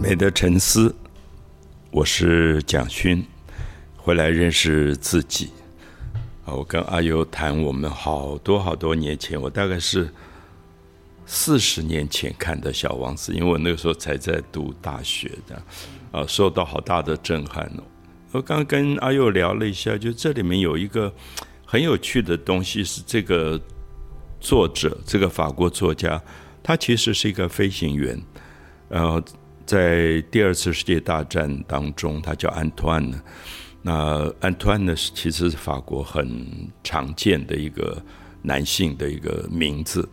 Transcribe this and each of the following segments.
美的沉思，我是蒋勋，回来认识自己。啊，我跟阿优谈我们好多好多年前，我大概是四十年前看的《小王子》，因为我那个时候才在读大学的，啊，受到好大的震撼哦。我刚刚跟阿佑聊了一下，就这里面有一个很有趣的东西，是这个作者，这个法国作家，他其实是一个飞行员，然后在第二次世界大战当中，他叫安托安。那安托安呢，是其实是法国很常见的一个男性的一个名字。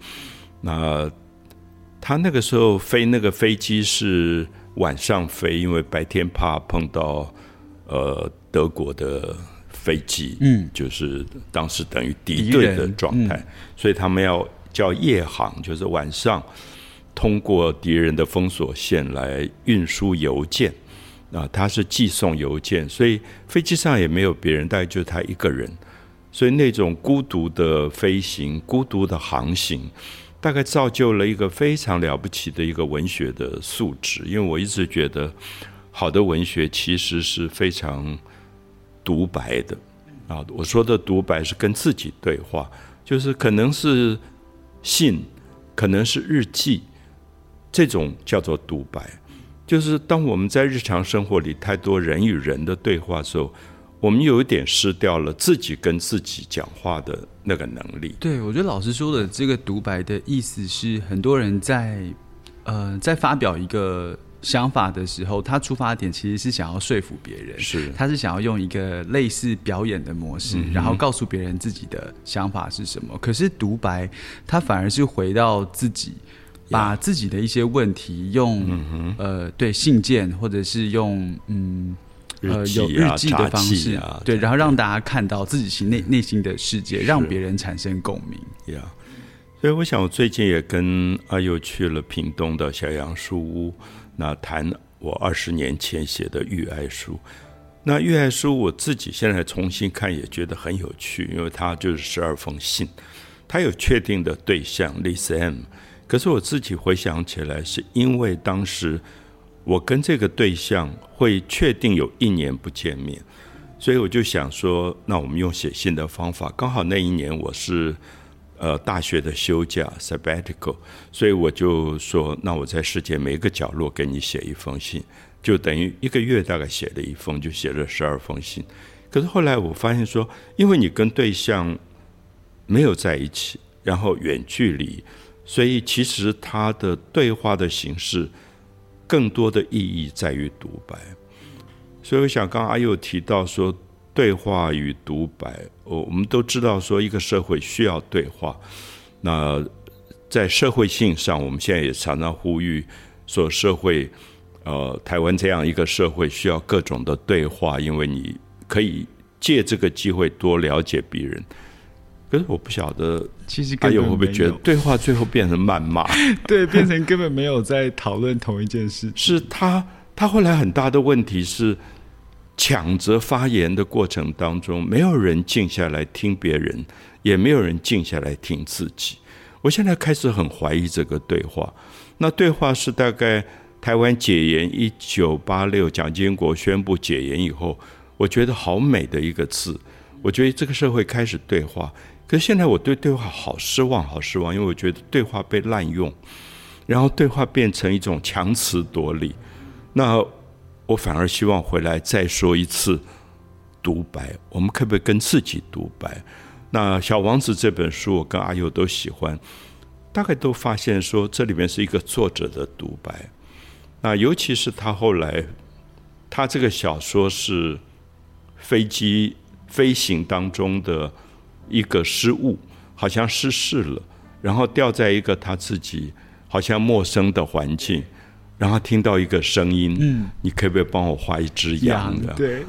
那他那个时候飞那个飞机是晚上飞，因为白天怕碰到呃德国的飞机，嗯，就是当时等于敌对的状态，所以他们要叫夜航，就是晚上通过敌人的封锁线来运输邮件。啊，他是寄送邮件，所以飞机上也没有别人，大概就他一个人。所以那种孤独的飞行、孤独的航行，大概造就了一个非常了不起的一个文学的素质。因为我一直觉得，好的文学其实是非常独白的。啊，我说的独白是跟自己对话，就是可能是信，可能是日记，这种叫做独白。就是当我们在日常生活里太多人与人的对话的时候，我们有一点失掉了自己跟自己讲话的那个能力。对，我觉得老师说的这个独白的意思是，很多人在呃在发表一个想法的时候，他出发点其实是想要说服别人，是他是想要用一个类似表演的模式，然后告诉别人自己的想法是什么。可是独白，他反而是回到自己。把自己的一些问题用呃对信件或者是用嗯呃有日记的方式啊对，然后让大家看到自己心内内心的世界，让别人产生共鸣。呀，所以我想我最近也跟阿佑去了屏东的小杨书屋，那谈我二十年前写的寓爱书。那寓爱书我自己现在重新看也觉得很有趣，因为它就是十二封信，它有确定的对象，Lisa M。可是我自己回想起来，是因为当时我跟这个对象会确定有一年不见面，所以我就想说，那我们用写信的方法。刚好那一年我是呃大学的休假 （sabbatical），所以我就说，那我在世界每一个角落给你写一封信，就等于一个月大概写了一封，就写了十二封信。可是后来我发现说，因为你跟对象没有在一起，然后远距离。所以，其实他的对话的形式，更多的意义在于独白。所以，我想刚刚阿佑提到说，对话与独白，我我们都知道说，一个社会需要对话。那在社会性上，我们现在也常常呼吁说，社会，呃，台湾这样一个社会需要各种的对话，因为你可以借这个机会多了解别人。可是我不晓得，其实阿友会不会觉得对话最后变成谩骂？对，变成根本没有在讨论同一件事。是他，他后来很大的问题是，抢着发言的过程当中，没有人静下来听别人，也没有人静下来听自己。我现在开始很怀疑这个对话。那对话是大概台湾解严一九八六，蒋经国宣布解严以后，我觉得好美的一个字。我觉得这个社会开始对话。可是现在我对对话好失望，好失望，因为我觉得对话被滥用，然后对话变成一种强词夺理。那我反而希望回来再说一次独白。我们可不可以跟自己独白？那《小王子》这本书，我跟阿佑都喜欢，大概都发现说这里面是一个作者的独白。那尤其是他后来，他这个小说是飞机飞行当中的。一个失误，好像失事了，然后掉在一个他自己好像陌生的环境，然后听到一个声音，嗯，你可不可以帮我画一只羊的？对，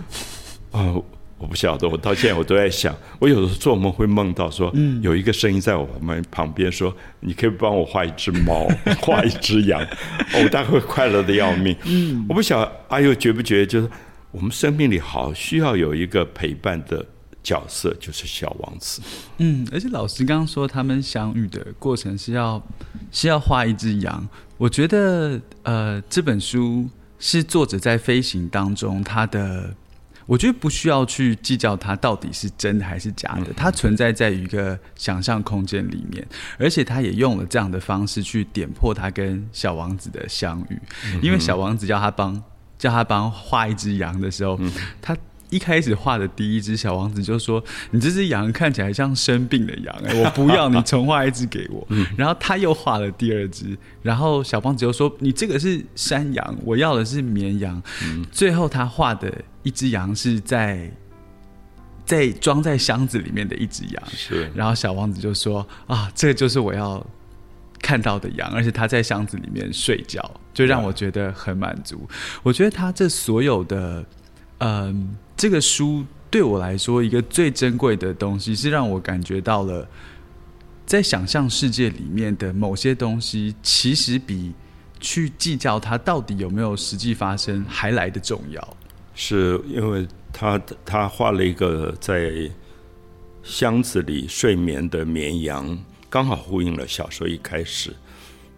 啊，我不晓得，我到现在我都在想，我有的时候做梦会梦到说，嗯，有一个声音在我们旁边说，你可以帮我画一只猫，画一只羊，我大概会快乐的要命。嗯，我不晓得阿佑觉不觉得，就是我们生命里好需要有一个陪伴的。角色就是小王子。嗯，而且老师刚刚说他们相遇的过程是要是要画一只羊。我觉得呃，这本书是作者在飞行当中他的。我觉得不需要去计较它到底是真的还是假的，它存在在一个想象空间里面，而且他也用了这样的方式去点破他跟小王子的相遇，因为小王子叫他帮叫他帮画一只羊的时候，他。一开始画的第一只小王子就说：“你这只羊看起来像生病的羊，哎，我不要你重画一只给我。”然后他又画了第二只，然后小王子又说：“你这个是山羊，我要的是绵羊。”最后他画的一只羊是在在装在箱子里面的一只羊。是，然后小王子就说：“啊，这就是我要看到的羊，而且他在箱子里面睡觉，就让我觉得很满足。我觉得他这所有的，嗯。”这个书对我来说，一个最珍贵的东西是让我感觉到了，在想象世界里面的某些东西，其实比去计较它到底有没有实际发生还来的重要。是因为他他画了一个在箱子里睡眠的绵羊，刚好呼应了小说一开始，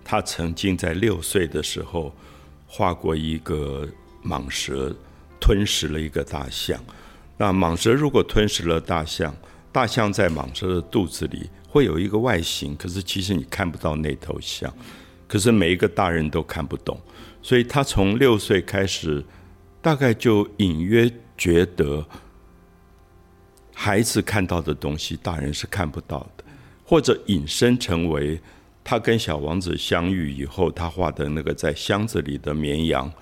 他曾经在六岁的时候画过一个蟒蛇。吞食了一个大象，那蟒蛇如果吞食了大象，大象在蟒蛇的肚子里会有一个外形，可是其实你看不到那头象，可是每一个大人都看不懂，所以他从六岁开始，大概就隐约觉得，孩子看到的东西，大人是看不到的，或者引申成为他跟小王子相遇以后，他画的那个在箱子里的绵羊。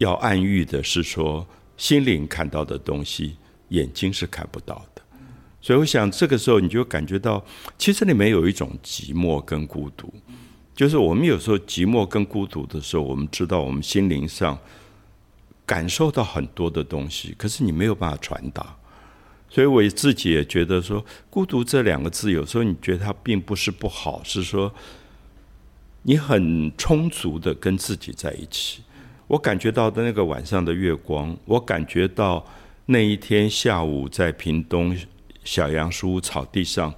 要暗喻的是说，心灵看到的东西，眼睛是看不到的。所以，我想这个时候你就感觉到，其实里面有一种寂寞跟孤独。就是我们有时候寂寞跟孤独的时候，我们知道我们心灵上感受到很多的东西，可是你没有办法传达。所以，我自己也觉得说，孤独这两个字，有时候你觉得它并不是不好，是说你很充足的跟自己在一起。我感觉到的那个晚上的月光，我感觉到那一天下午在屏东小杨树草地上，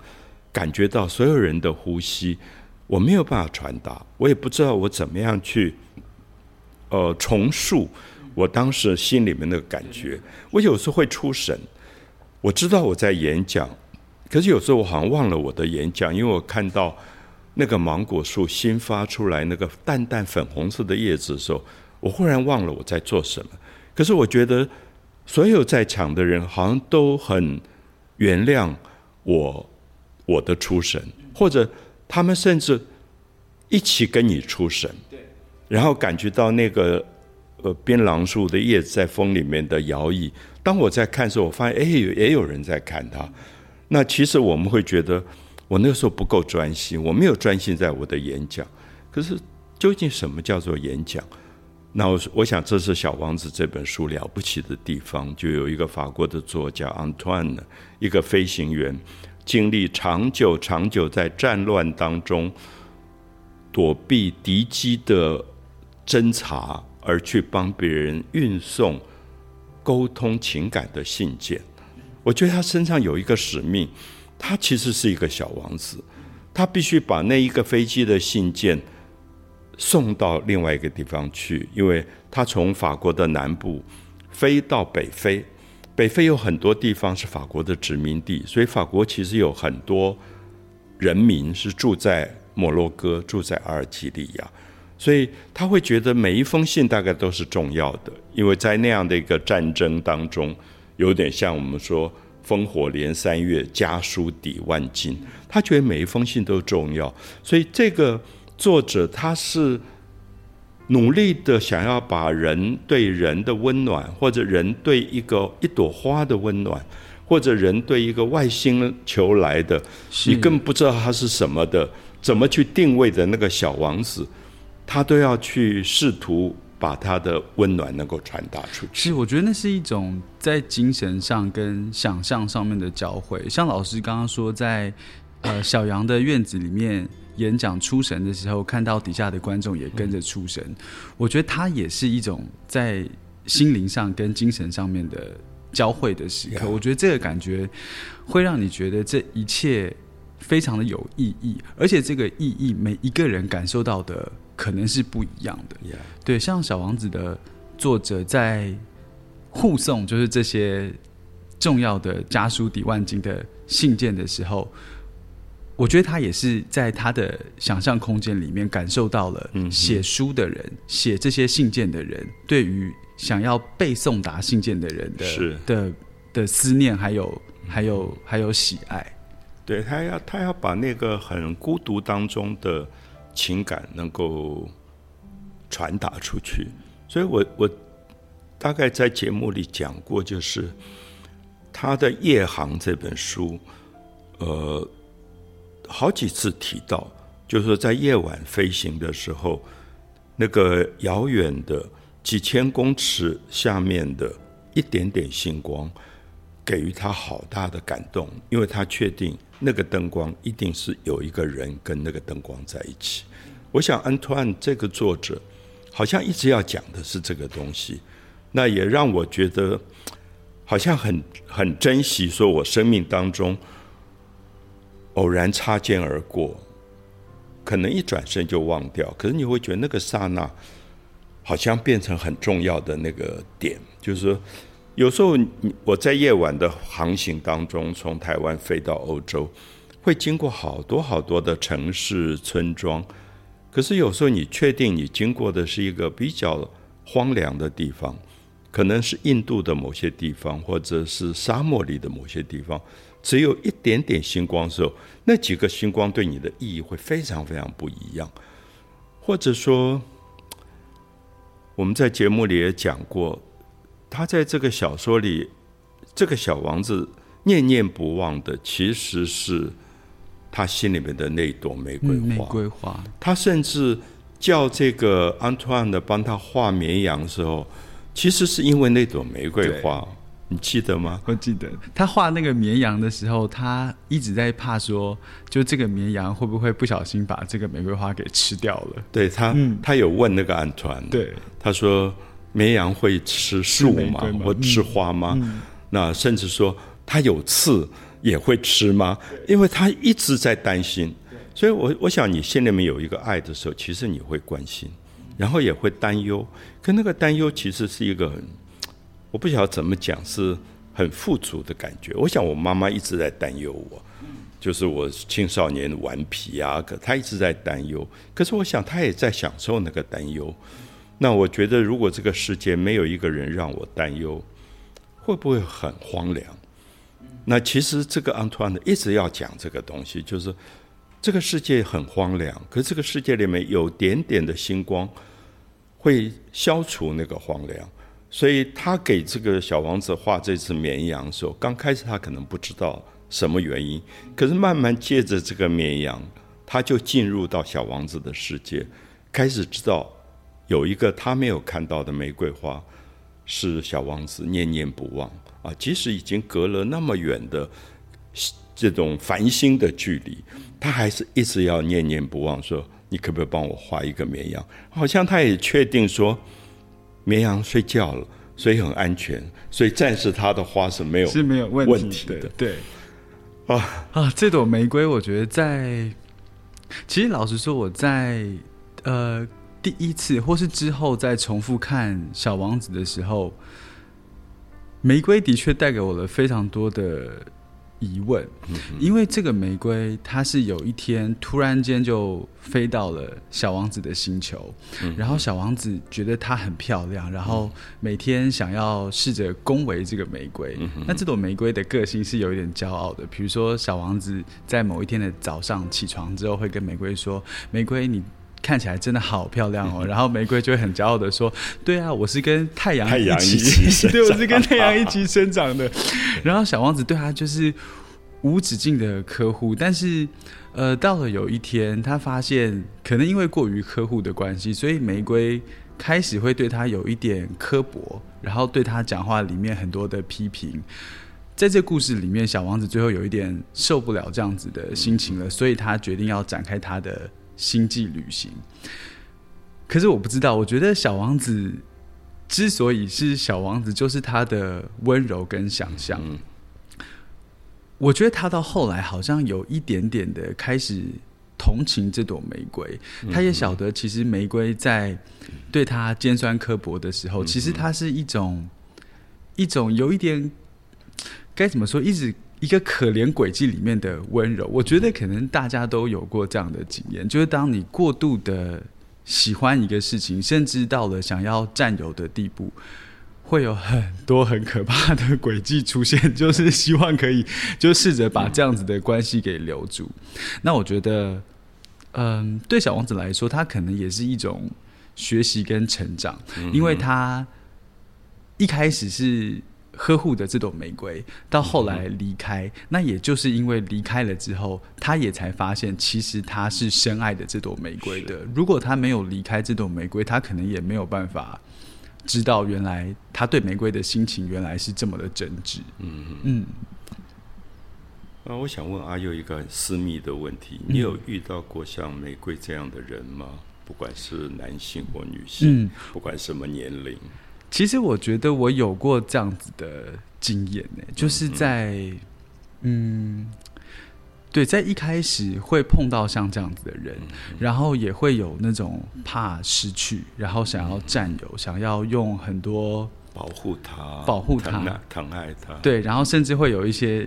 感觉到所有人的呼吸，我没有办法传达，我也不知道我怎么样去，呃，重述我当时心里面的感觉。我有时候会出神，我知道我在演讲，可是有时候我好像忘了我的演讲，因为我看到那个芒果树新发出来那个淡淡粉红色的叶子的时候。我忽然忘了我在做什么，可是我觉得所有在场的人好像都很原谅我我的出神，或者他们甚至一起跟你出神，然后感觉到那个呃槟榔树的叶子在风里面的摇曳。当我在看的时候，我发现哎，也有人在看它。那其实我们会觉得我那个时候不够专心，我没有专心在我的演讲。可是究竟什么叫做演讲？那我我想，这是《小王子》这本书了不起的地方，就有一个法国的作家 Antoine，一个飞行员，经历长久长久在战乱当中躲避敌机的侦查，而去帮别人运送沟通情感的信件。我觉得他身上有一个使命，他其实是一个小王子，他必须把那一个飞机的信件。送到另外一个地方去，因为他从法国的南部飞到北非，北非有很多地方是法国的殖民地，所以法国其实有很多人民是住在摩洛哥、住在阿尔及利亚，所以他会觉得每一封信大概都是重要的，因为在那样的一个战争当中，有点像我们说“烽火连三月，家书抵万金”，他觉得每一封信都重要，所以这个。作者他是努力的想要把人对人的温暖，或者人对一个一朵花的温暖，或者人对一个外星球来的，你更不知道它是什么的，怎么去定位的那个小王子，他都要去试图把他的温暖能够传达出去。是，我觉得那是一种在精神上跟想象上面的交汇。像老师刚刚说，在呃小杨的院子里面。演讲出神的时候，看到底下的观众也跟着出神，我觉得他也是一种在心灵上跟精神上面的交汇的时刻。我觉得这个感觉会让你觉得这一切非常的有意义，而且这个意义每一个人感受到的可能是不一样的。对，像《小王子》的作者在护送就是这些重要的家书抵万金的信件的时候。我觉得他也是在他的想象空间里面感受到了写书的人、写这些信件的人对于想要背送达信件的人的的的思念，还有还有还有喜爱。对他要他要把那个很孤独当中的情感能够传达出去。所以我我大概在节目里讲过，就是他的《夜航》这本书，呃。好几次提到，就是说在夜晚飞行的时候，那个遥远的几千公尺下面的一点点星光，给予他好大的感动，因为他确定那个灯光一定是有一个人跟那个灯光在一起。我想安托万这个作者好像一直要讲的是这个东西，那也让我觉得好像很很珍惜，说我生命当中。偶然擦肩而过，可能一转身就忘掉。可是你会觉得那个刹那，好像变成很重要的那个点。就是说，有时候我在夜晚的航行当中，从台湾飞到欧洲，会经过好多好多的城市村庄。可是有时候你确定你经过的是一个比较荒凉的地方，可能是印度的某些地方，或者是沙漠里的某些地方。只有一点点星光的时候，那几个星光对你的意义会非常非常不一样。或者说，我们在节目里也讲过，他在这个小说里，这个小王子念念不忘的，其实是他心里面的那朵玫瑰花。玫瑰花。他甚至叫这个安托万的帮他画绵羊的时候，其实是因为那朵玫瑰花。你记得吗？我记得他画那个绵羊的时候，他一直在怕说，就这个绵羊会不会不小心把这个玫瑰花给吃掉了？对他，他有问那个安团，对他说绵羊会吃树吗？或吃花吗？那甚至说它有刺也会吃吗？因为他一直在担心，所以我我想你心里面有一个爱的时候，其实你会关心，然后也会担忧，可那个担忧其实是一个很。我不晓得怎么讲，是很富足的感觉。我想我妈妈一直在担忧我，就是我青少年顽皮啊，可她一直在担忧。可是我想她也在享受那个担忧。那我觉得，如果这个世界没有一个人让我担忧，会不会很荒凉？那其实这个安托万一直要讲这个东西，就是这个世界很荒凉，可是这个世界里面有点点的星光，会消除那个荒凉。所以他给这个小王子画这只绵羊的时候，刚开始他可能不知道什么原因，可是慢慢借着这个绵羊，他就进入到小王子的世界，开始知道有一个他没有看到的玫瑰花，是小王子念念不忘啊！即使已经隔了那么远的这种繁星的距离，他还是一直要念念不忘，说你可不可以帮我画一个绵羊？好像他也确定说。绵羊睡觉了，所以很安全，所以暂时它的花是没有是没有问题的。对，啊啊，这朵玫瑰，我觉得在其实老实说，我在呃第一次或是之后再重复看《小王子》的时候，玫瑰的确带给我了非常多的。疑问，因为这个玫瑰，它是有一天突然间就飞到了小王子的星球，然后小王子觉得它很漂亮，然后每天想要试着恭维这个玫瑰。那这朵玫瑰的个性是有一点骄傲的，比如说小王子在某一天的早上起床之后，会跟玫瑰说：“玫瑰，你。”看起来真的好漂亮哦，然后玫瑰就会很骄傲的说：“对啊，我是跟太阳一起，对，我是跟太阳一起生长的。”然后小王子对他就是无止境的呵护，但是呃，到了有一天，他发现可能因为过于呵护的关系，所以玫瑰开始会对他有一点刻薄，然后对他讲话里面很多的批评。在这故事里面，小王子最后有一点受不了这样子的心情了，所以他决定要展开他的。星际旅行，可是我不知道。我觉得小王子之所以是小王子，就是他的温柔跟想象。我觉得他到后来好像有一点点的开始同情这朵玫瑰，他也晓得其实玫瑰在对他尖酸刻薄的时候，其实它是一种一种有一点该怎么说，一直一个可怜轨迹里面的温柔。我觉得可能大家都有过这样的经验，就是当你过度的喜欢一个事情，甚至到了想要占有的地步。会有很多很可怕的轨迹出现，就是希望可以就试着把这样子的关系给留住。那我觉得，嗯，对小王子来说，他可能也是一种学习跟成长，因为他一开始是呵护的这朵玫瑰，到后来离开，那也就是因为离开了之后，他也才发现其实他是深爱的这朵玫瑰的。如果他没有离开这朵玫瑰，他可能也没有办法。知道原来他对玫瑰的心情原来是这么的真挚。嗯嗯。啊，我想问阿佑一个很私密的问题：你有遇到过像玫瑰这样的人吗？不管是男性或女性，不管什么年龄。其实我觉得我有过这样子的经验呢，就是在嗯。对，在一开始会碰到像这样子的人，然后也会有那种怕失去，然后想要占有，想要用很多保护他、保护他、疼爱他。对，然后甚至会有一些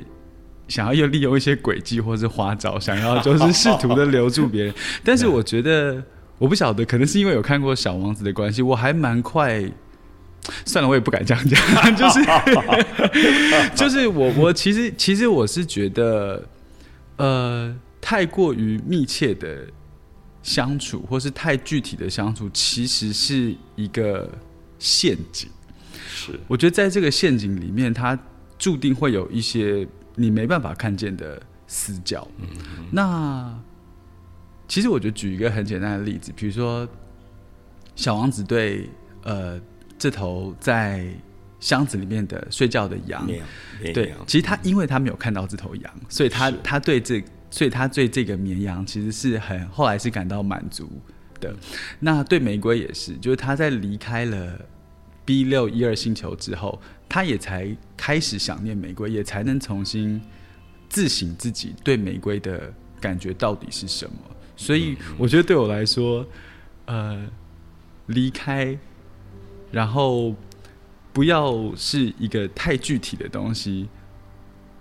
想要又利用一些诡计或是花招，想要就是试图的留住别人。但是我觉得，我不晓得，可能是因为有看过《小王子》的关系，我还蛮快。算了，我也不敢这样讲，就是 就是我我其实其实我是觉得。呃，太过于密切的相处，或是太具体的相处，其实是一个陷阱。是，我觉得在这个陷阱里面，它注定会有一些你没办法看见的死角。嗯，那其实我觉得举一个很简单的例子，比如说小王子对呃这头在。箱子里面的睡觉的羊，对，其实他因为他没有看到这头羊，所以他他对这，所以他对这个绵羊其实是很后来是感到满足的。那对玫瑰也是，就是他在离开了 B 六一二星球之后，他也才开始想念玫瑰，也才能重新自省自己对玫瑰的感觉到底是什么。所以我觉得对我来说，呃，离开，然后。不要是一个太具体的东西，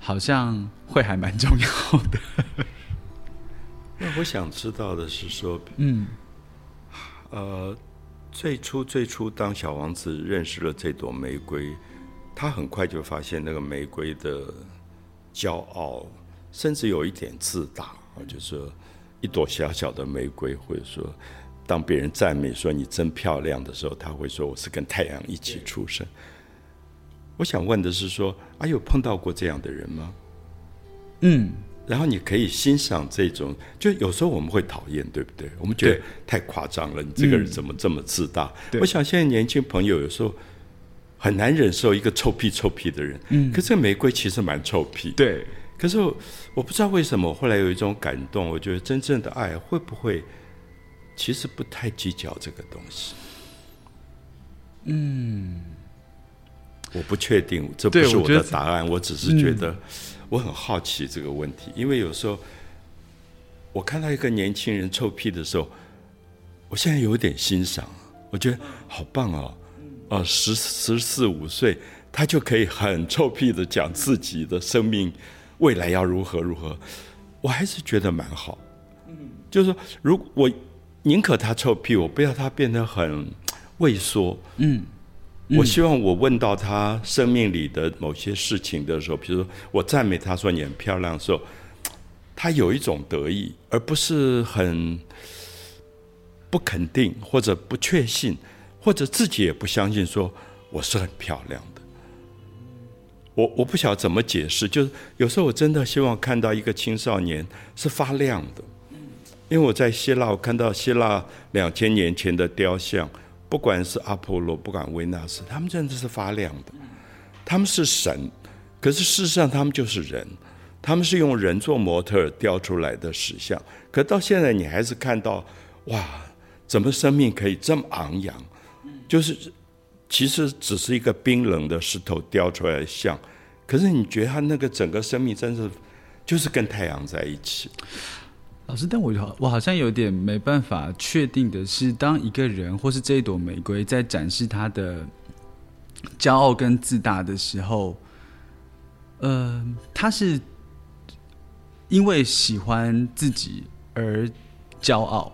好像会还蛮重要的。那我想知道的是说，嗯，呃，最初最初，当小王子认识了这朵玫瑰，他很快就发现那个玫瑰的骄傲，甚至有一点自大啊，就是一朵小小的玫瑰，或者说。当别人赞美说你真漂亮的时候，他会说我是跟太阳一起出生。我想问的是说，啊，有碰到过这样的人吗？嗯，然后你可以欣赏这种，就有时候我们会讨厌，对不对？我们觉得太夸张了，你这个人怎么这么自大？我想现在年轻朋友有时候很难忍受一个臭屁臭屁的人。嗯，可是玫瑰其实蛮臭屁。对，可是我不知道为什么，后来有一种感动，我觉得真正的爱会不会？其实不太计较这个东西，嗯，我不确定，这不是我的答案。我只是觉得我很好奇这个问题，因为有时候我看到一个年轻人臭屁的时候，我现在有点欣赏，我觉得好棒哦，哦，十十四五岁他就可以很臭屁的讲自己的生命未来要如何如何，我还是觉得蛮好。嗯，就是说，如果我。宁可他臭屁，我不要他变得很畏缩。嗯，我希望我问到他生命里的某些事情的时候，比如说我赞美他说你很漂亮的时候，他有一种得意，而不是很不肯定或者不确信，或者自己也不相信说我是很漂亮的。我我不晓得怎么解释，就是有时候我真的希望看到一个青少年是发亮的。因为我在希腊，我看到希腊两千年前的雕像，不管是阿波罗，不管维纳斯，他们真的是发亮的。他们是神，可是事实上他们就是人，他们是用人做模特雕出来的石像。可到现在你还是看到，哇，怎么生命可以这么昂扬？就是其实只是一个冰冷的石头雕出来的像，可是你觉得他那个整个生命真是就是跟太阳在一起。老师，但我我好像有点没办法确定的是，当一个人或是这一朵玫瑰在展示他的骄傲跟自大的时候，呃，他是因为喜欢自己而骄傲，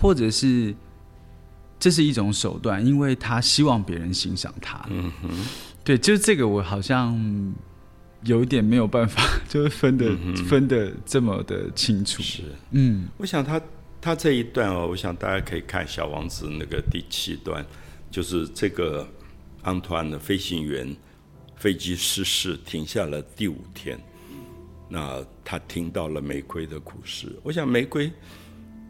或者是这是一种手段，因为他希望别人欣赏他。嗯哼，对，就是这个，我好像。有一点没有办法，就是分的分的这么的清楚。是，嗯，我想他他这一段哦，我想大家可以看《小王子》那个第七段，就是这个安团的飞行员飞机失事停下了第五天，那他听到了玫瑰的故事。我想玫瑰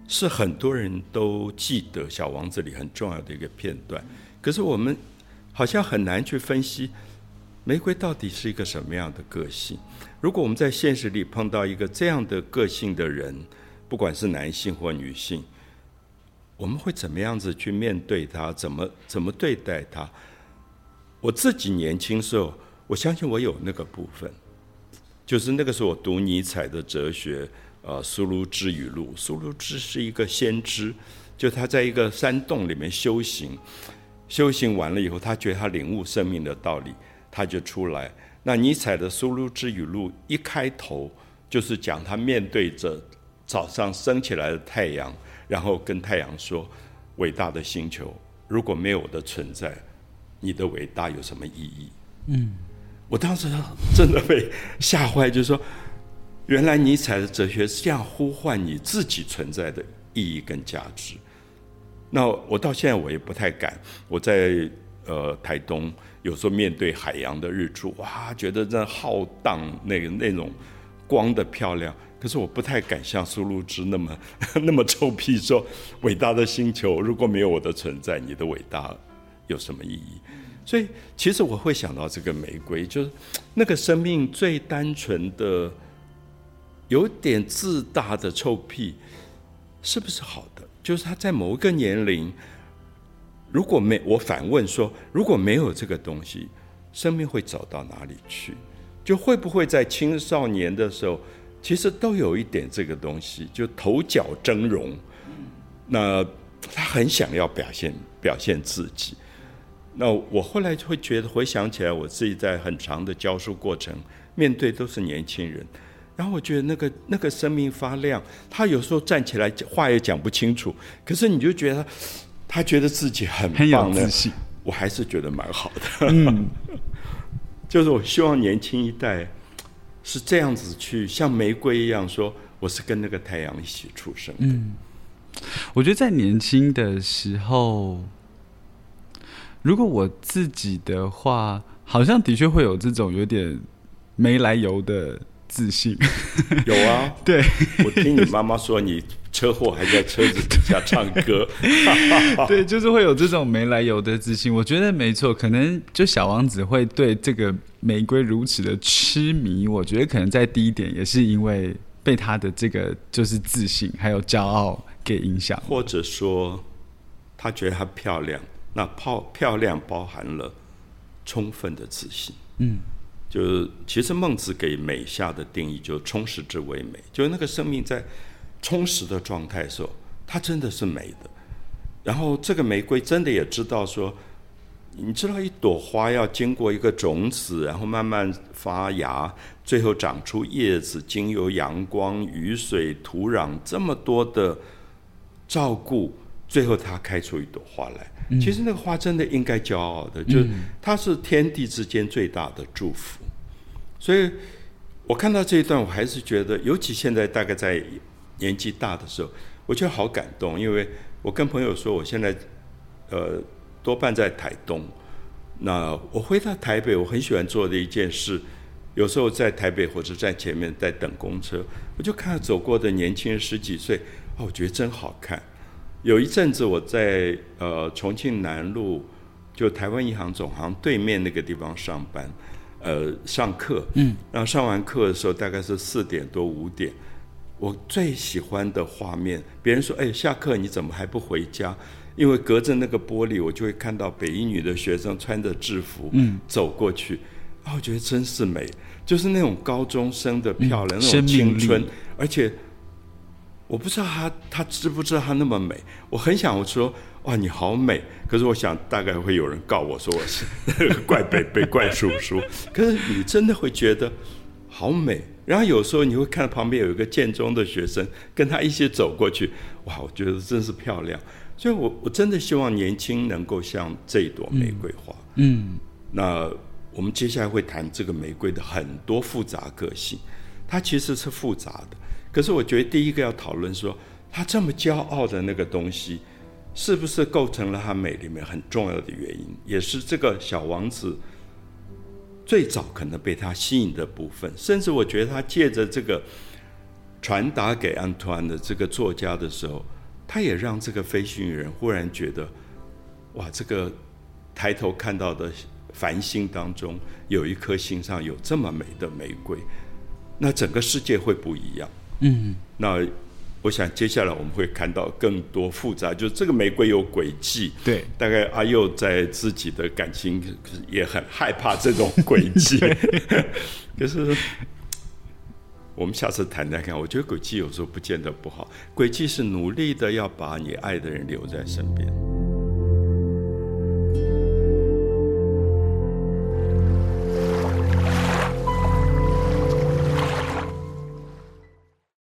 是很多人都记得《小王子》里很重要的一个片段，可是我们好像很难去分析。玫瑰到底是一个什么样的个性？如果我们在现实里碰到一个这样的个性的人，不管是男性或女性，我们会怎么样子去面对他？怎么怎么对待他？我自己年轻时候，我相信我有那个部分，就是那个时候我读尼采的哲学，呃，《苏鲁之语录》。苏鲁之是一个先知，就他在一个山洞里面修行，修行完了以后，他觉得他领悟生命的道理。他就出来。那尼采的《苏鲁之语录》一开头就是讲他面对着早上升起来的太阳，然后跟太阳说：“伟大的星球，如果没有我的存在，你的伟大有什么意义？”嗯，我当时真的被吓坏，就是说，原来尼采的哲学是这样呼唤你自己存在的意义跟价值。那我到现在我也不太敢，我在呃台东。有时候面对海洋的日出，哇，觉得这浩荡那个那种光的漂亮。可是我不太敢像苏露之那么 那么臭屁，说伟大的星球如果没有我的存在，你的伟大有什么意义？所以其实我会想到这个玫瑰，就是那个生命最单纯的、有点自大的臭屁，是不是好的？就是他在某一个年龄。如果没我反问说，如果没有这个东西，生命会走到哪里去？就会不会在青少年的时候，其实都有一点这个东西，就头角峥嵘。那他很想要表现表现自己。那我后来会觉得，回想起来，我自己在很长的教书过程，面对都是年轻人，然后我觉得那个那个生命发亮，他有时候站起来话也讲不清楚，可是你就觉得。他觉得自己很棒的，我还是觉得蛮好的。嗯，就是我希望年轻一代是这样子去像玫瑰一样说，我是跟那个太阳一起出生的。嗯，我觉得在年轻的时候，如果我自己的话，好像的确会有这种有点没来由的自信。有啊，对我听你妈妈说你。车祸还在车子底下唱歌，对，就是会有这种没来由的自信。我觉得没错，可能就小王子会对这个玫瑰如此的痴迷。我觉得可能在第一点也是因为被他的这个就是自信还有骄傲给影响，或者说他觉得她漂亮，那泡漂亮包含了充分的自信。嗯，就是其实孟子给美下的定义就充实之为美，就是那个生命在。充实的状态时候，它真的是美的。然后这个玫瑰真的也知道说，你知道一朵花要经过一个种子，然后慢慢发芽，最后长出叶子，经由阳光、雨水、土壤这么多的照顾，最后他开出一朵花来。其实那个花真的应该骄傲的，就是它是天地之间最大的祝福。所以我看到这一段，我还是觉得，尤其现在大概在。年纪大的时候，我觉得好感动，因为我跟朋友说，我现在呃多半在台东。那我回到台北，我很喜欢做的一件事，有时候在台北火车站前面在等公车，我就看走过的年轻人十几岁，哦，我觉得真好看。有一阵子我在呃重庆南路，就台湾银行总行对面那个地方上班，呃上课，嗯，然后上完课的时候大概是四点多五点。我最喜欢的画面，别人说：“哎，下课你怎么还不回家？”因为隔着那个玻璃，我就会看到北一女的学生穿着制服嗯。走过去，啊，我觉得真是美，就是那种高中生的漂亮，那种青春，而且我不知道她她知不知道她那么美，我很想我说哇你好美，可是我想大概会有人告我说我是 怪北北怪叔叔，可是你真的会觉得好美。然后有时候你会看到旁边有一个建中的学生跟他一起走过去，哇，我觉得真是漂亮。所以我我真的希望年轻能够像这一朵玫瑰花。嗯，那我们接下来会谈这个玫瑰的很多复杂个性，它其实是复杂的。可是我觉得第一个要讨论说，他这么骄傲的那个东西，是不是构成了他美里面很重要的原因，也是这个小王子最早可能被他吸引的部分。甚至我觉得他借着这个传达给安图安的这个作家的时候，他也让这个飞行员忽然觉得，哇，这个抬头看到的繁星当中有一颗星上有这么美的玫瑰，那整个世界会不一样。嗯，那我想接下来我们会看到更多复杂，就是这个玫瑰有诡计。对，大概阿佑在自己的感情也很害怕这种诡计。可是我们下次谈谈看，我觉得诡计有时候不见得不好，诡计是努力的要把你爱的人留在身边。